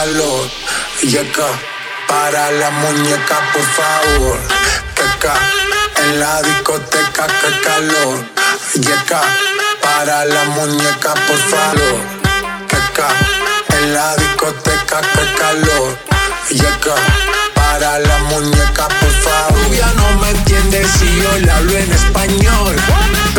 calor. Y acá, para la muñeca, por favor. Que en la discoteca, que calor. Y acá para la muñeca, por favor. Acá, en la discoteca, que calor. Y acá, para la muñeca, por favor. Ya no me entiende si yo le hablo en español.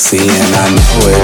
Sexy and I know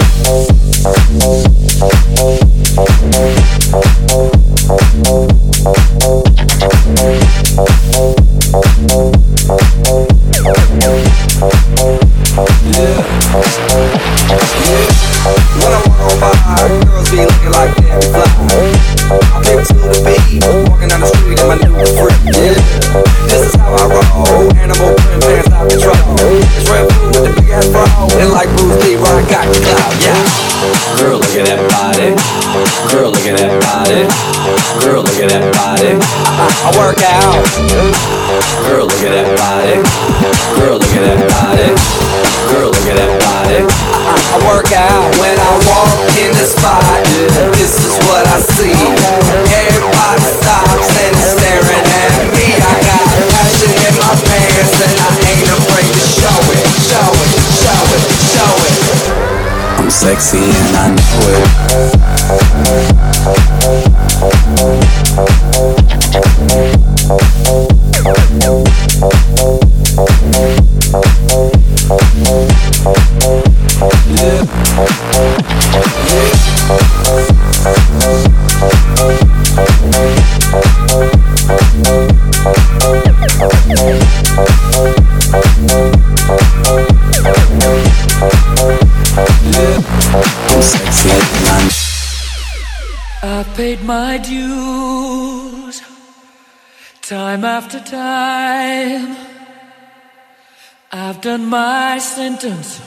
sentence,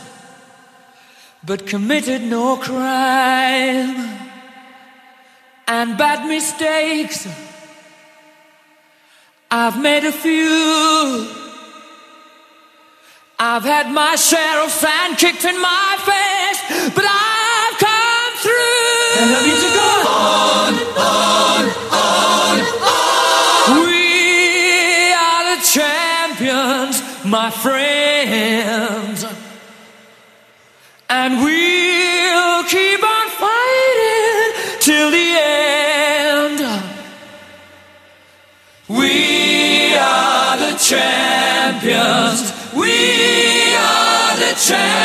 but committed no crime. and bad mistakes. I've made a few. I've had my share of sand kicked in my face, but I've come through. And I need to go on, on, on, on. We are the champions, my friends. And we'll keep on fighting till the end. We are the champions. We are the champions.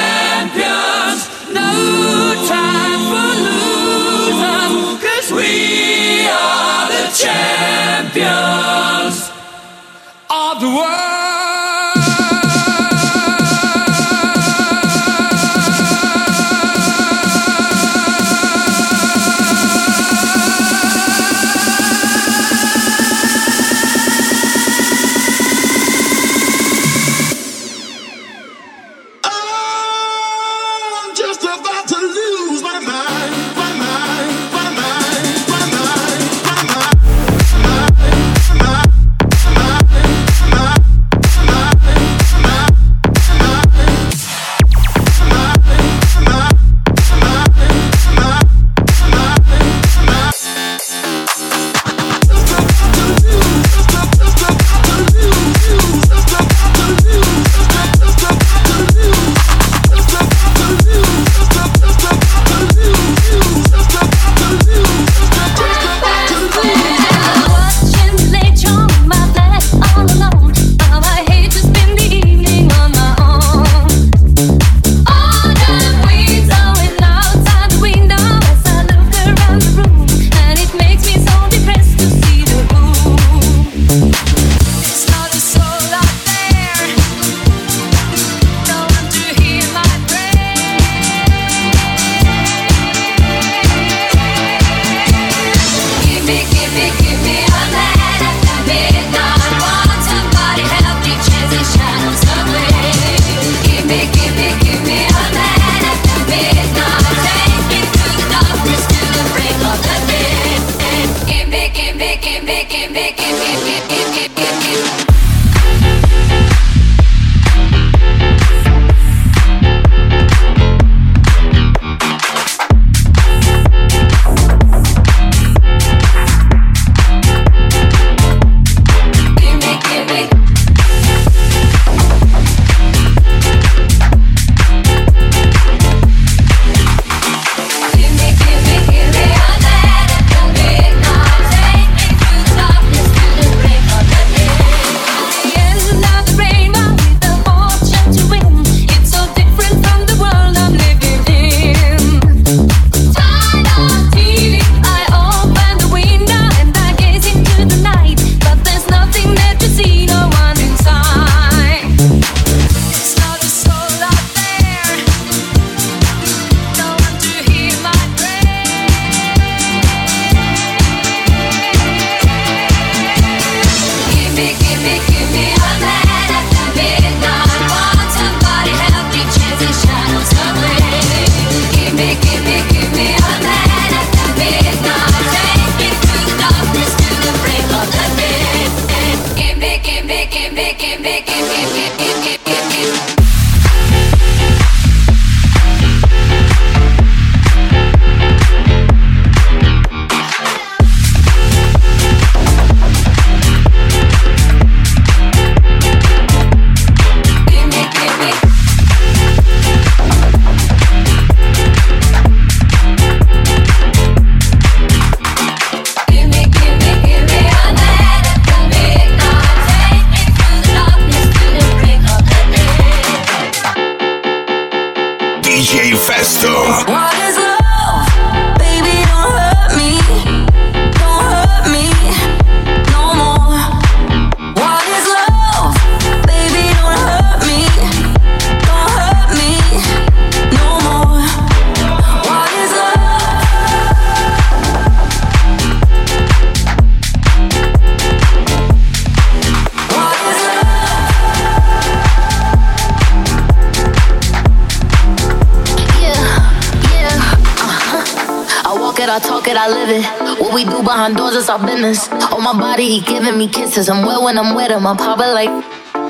Me kisses. I'm wet when I'm wet, I'm popping like.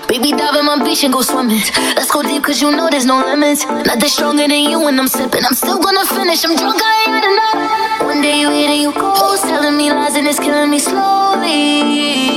Baby, dive in my beach and go swimming. Let's go deep, cause you know there's no limits. Nothing stronger than you when I'm sipping. I'm still gonna finish, I'm drunk, I ain't had enough. One day you hit and you go, telling me lies and it's killing me slowly.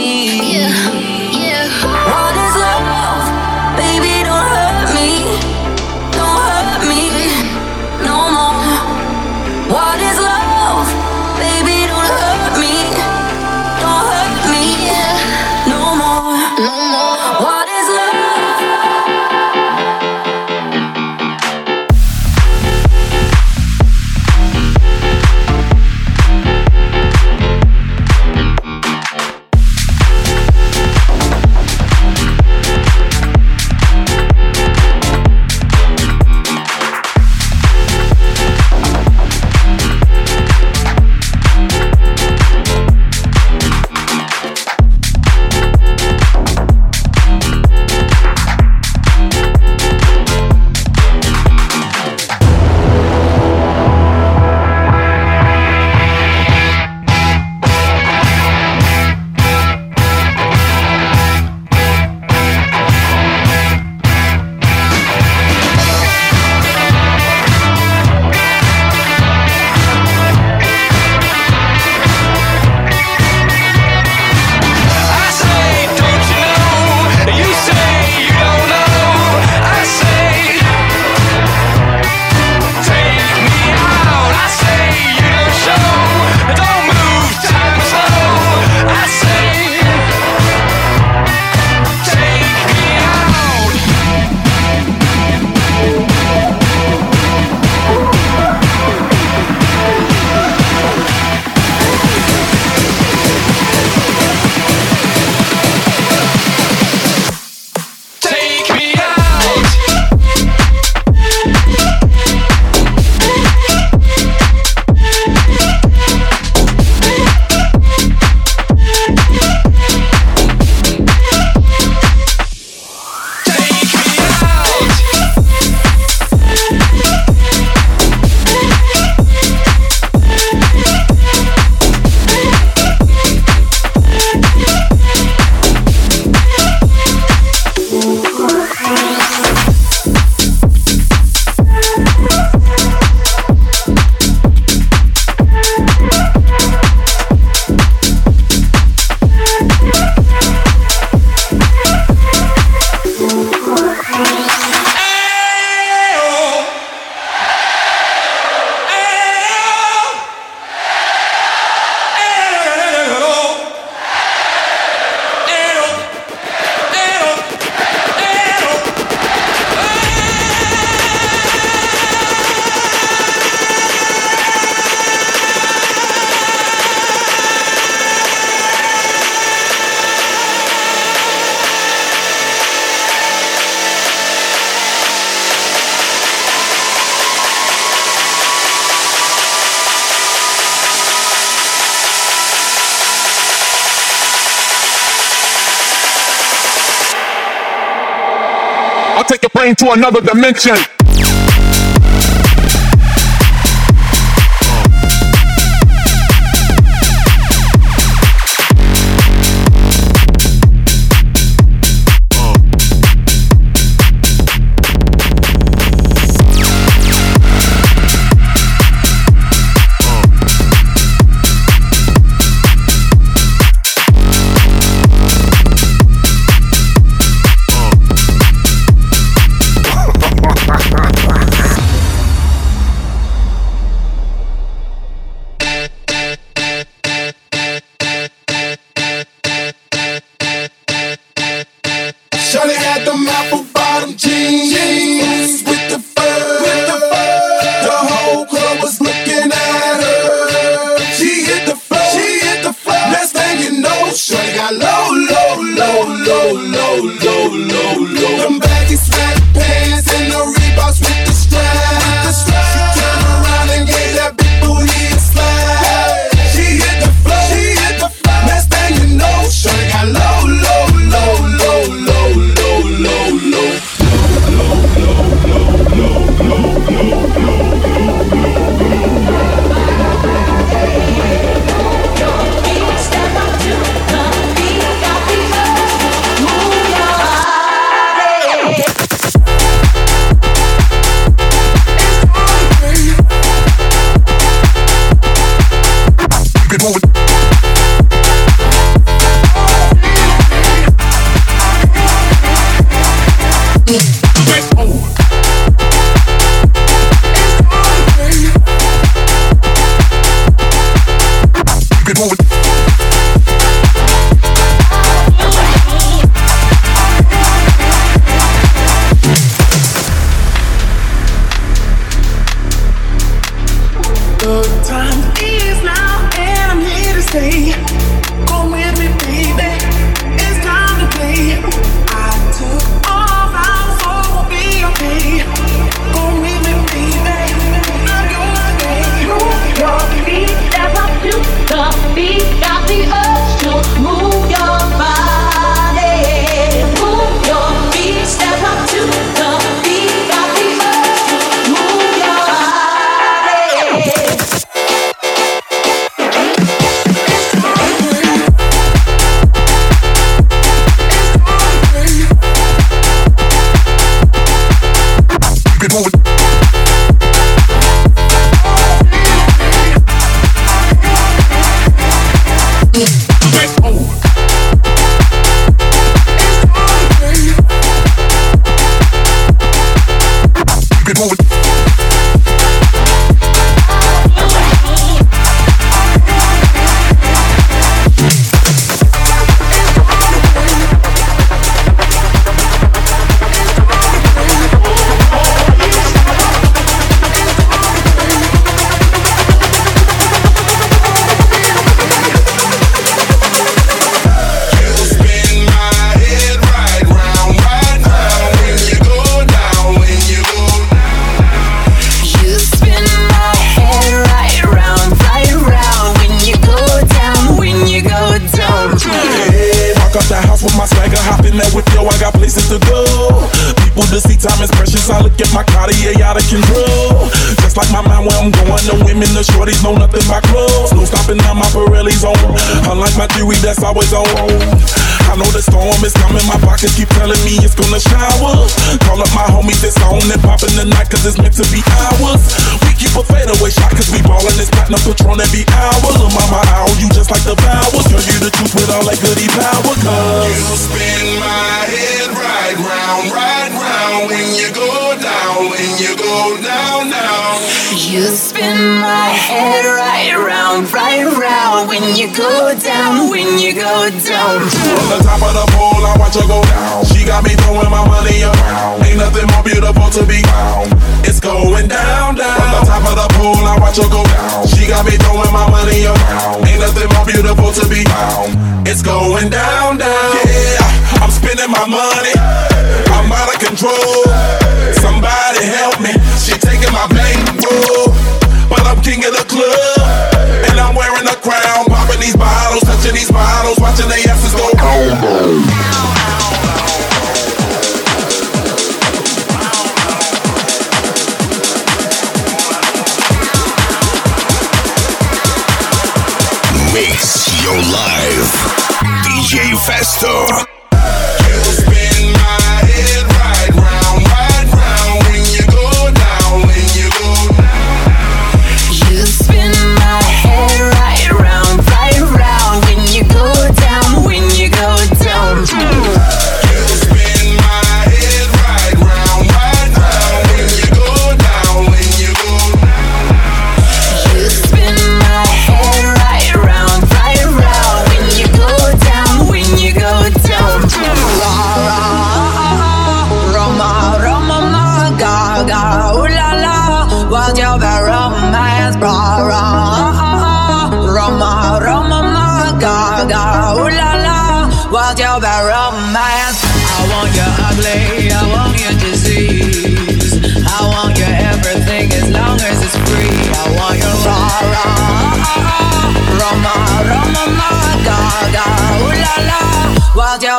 Brain to another dimension. to go down. She got me throwing my money around. Ain't nothing more beautiful to be found. It's going down, down. Yeah, I'm spending my money. I'm out of control. Somebody help me. She taking my bankroll. But I'm king of the club. And I'm wearing a crown. Popping these bottles, touching these bottles, watching they asses go. Down. Radio Live. DJ Festo.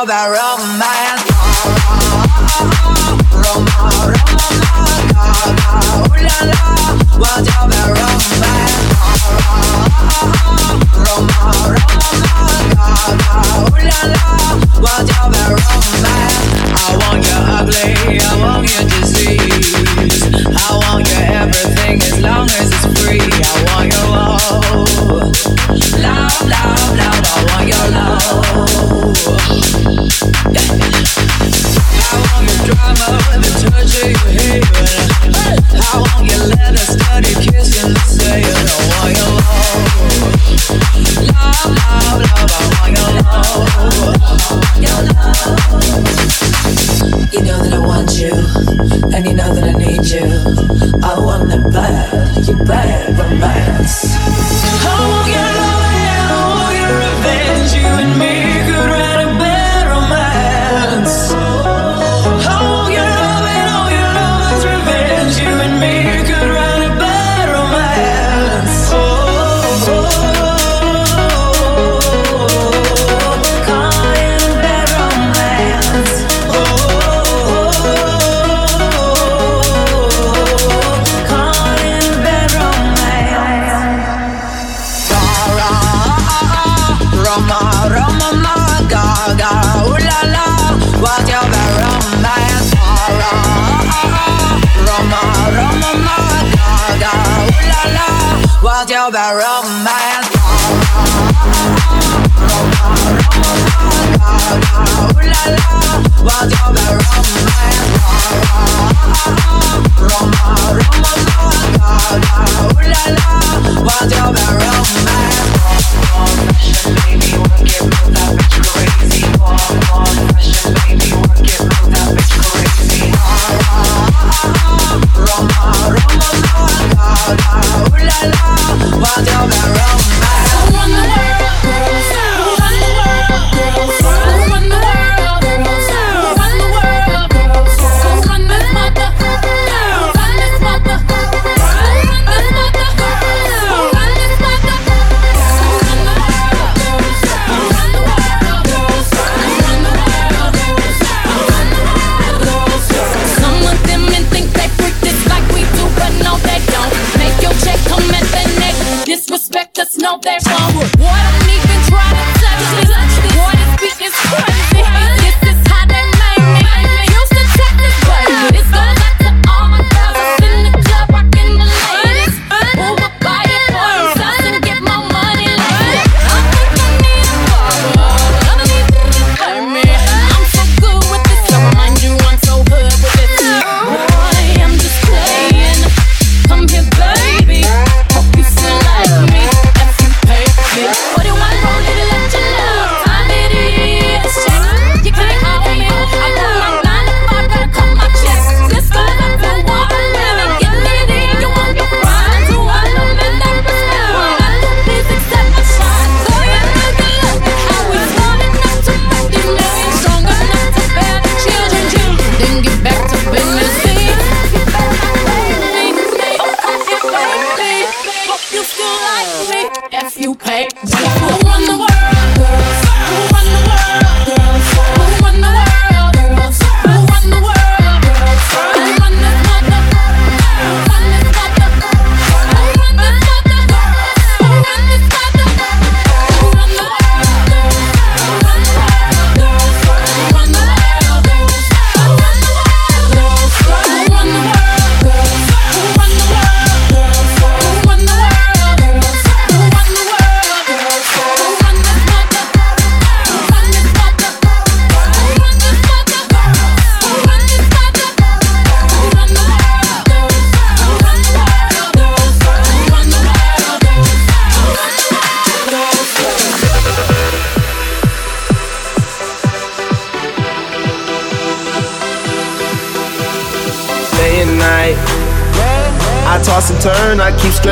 that roll my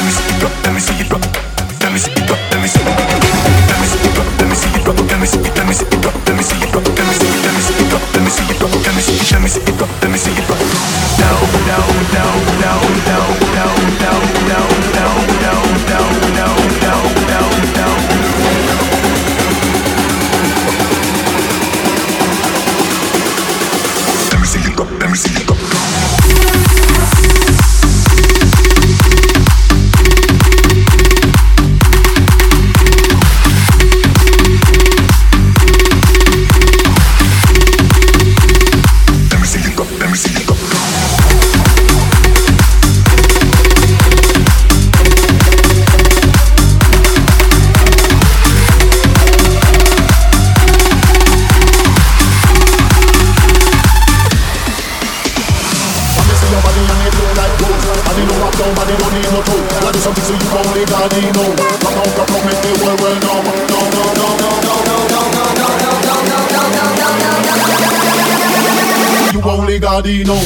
let me see you drop, let me see you drop. Ladino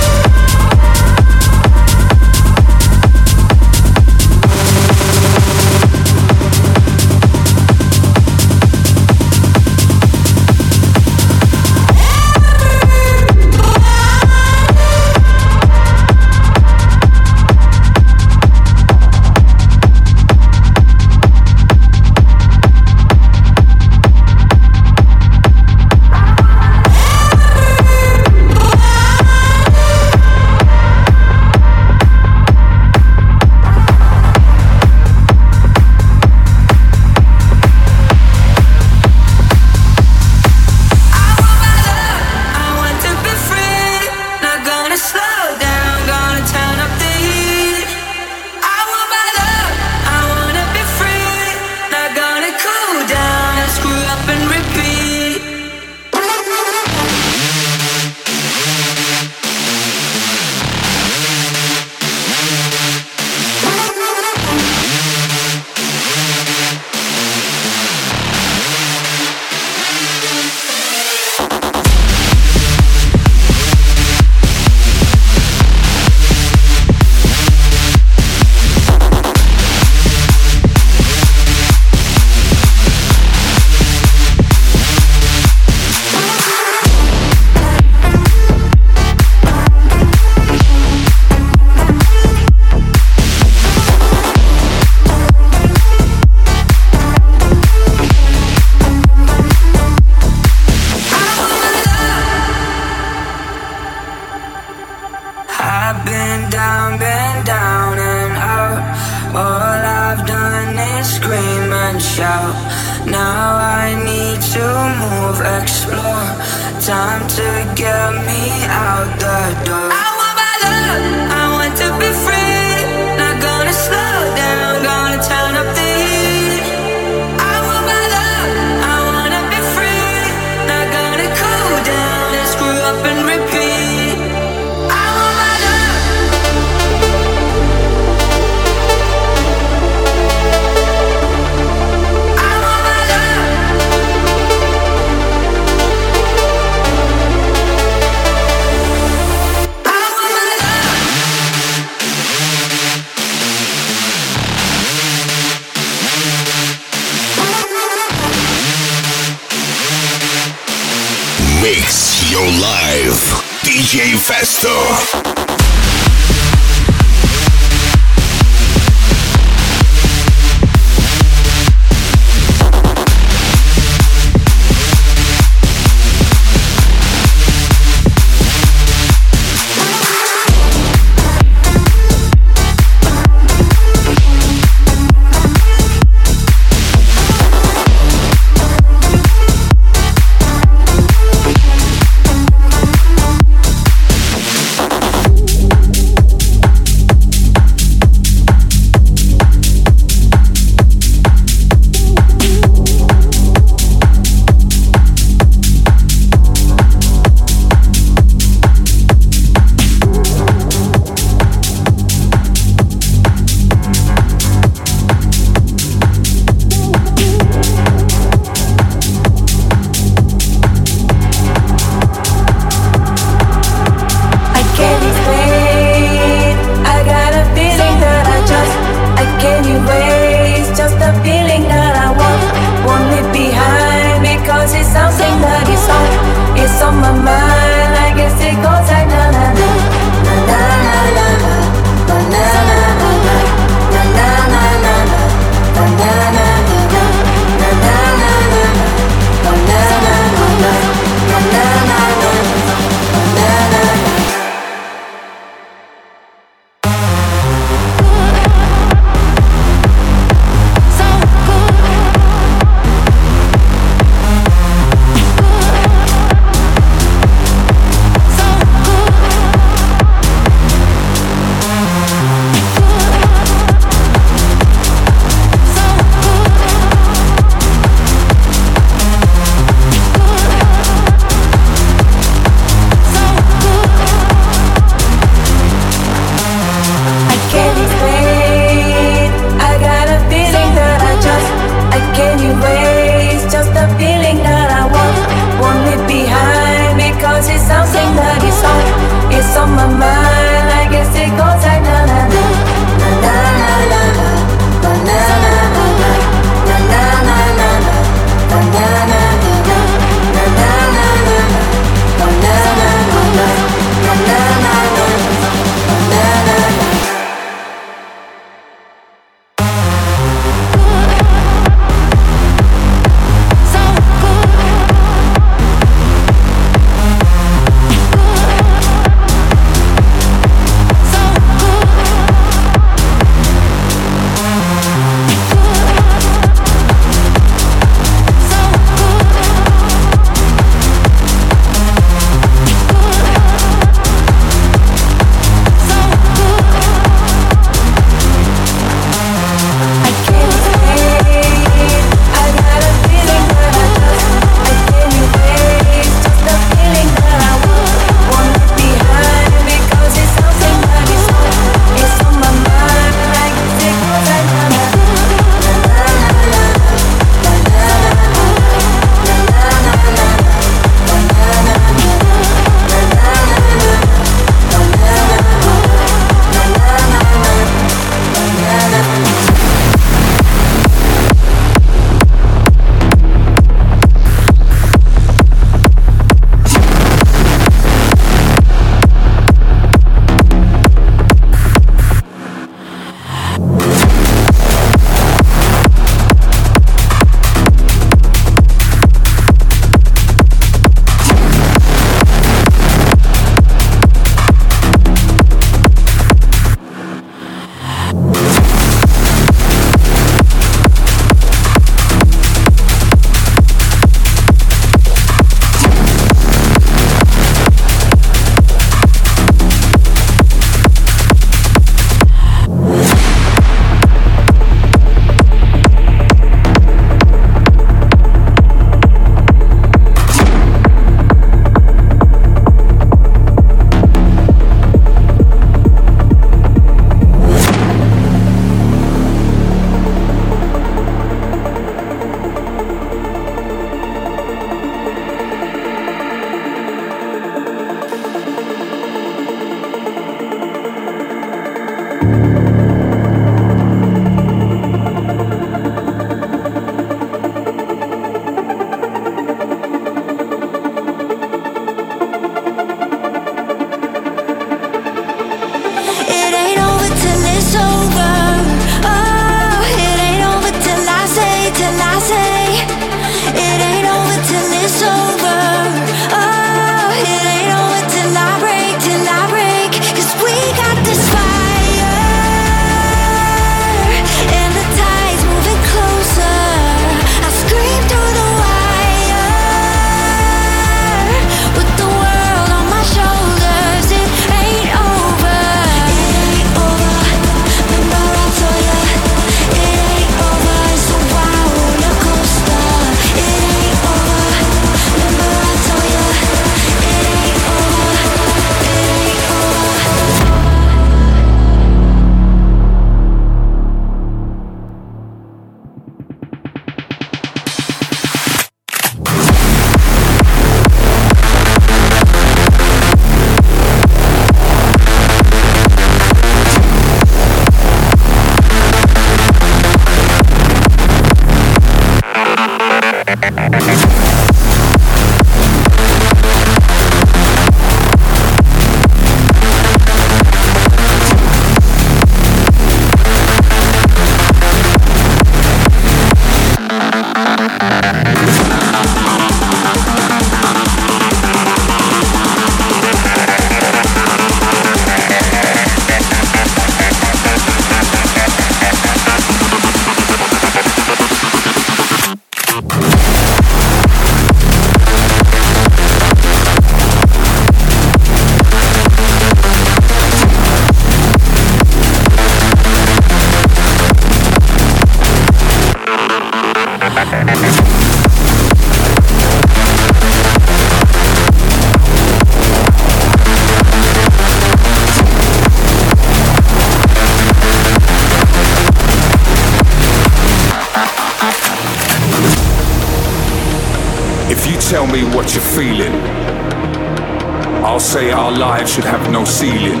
say our lives should have no ceiling.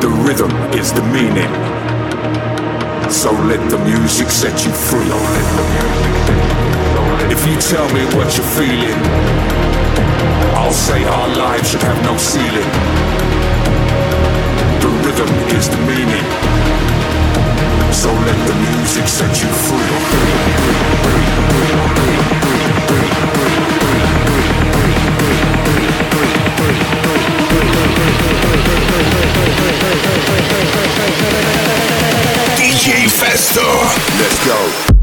The rhythm is the meaning. So let the music set you free. If you tell me what you're feeling, I'll say our lives should have no ceiling. The rhythm is the meaning. So let the music set you free. DJ Let's go.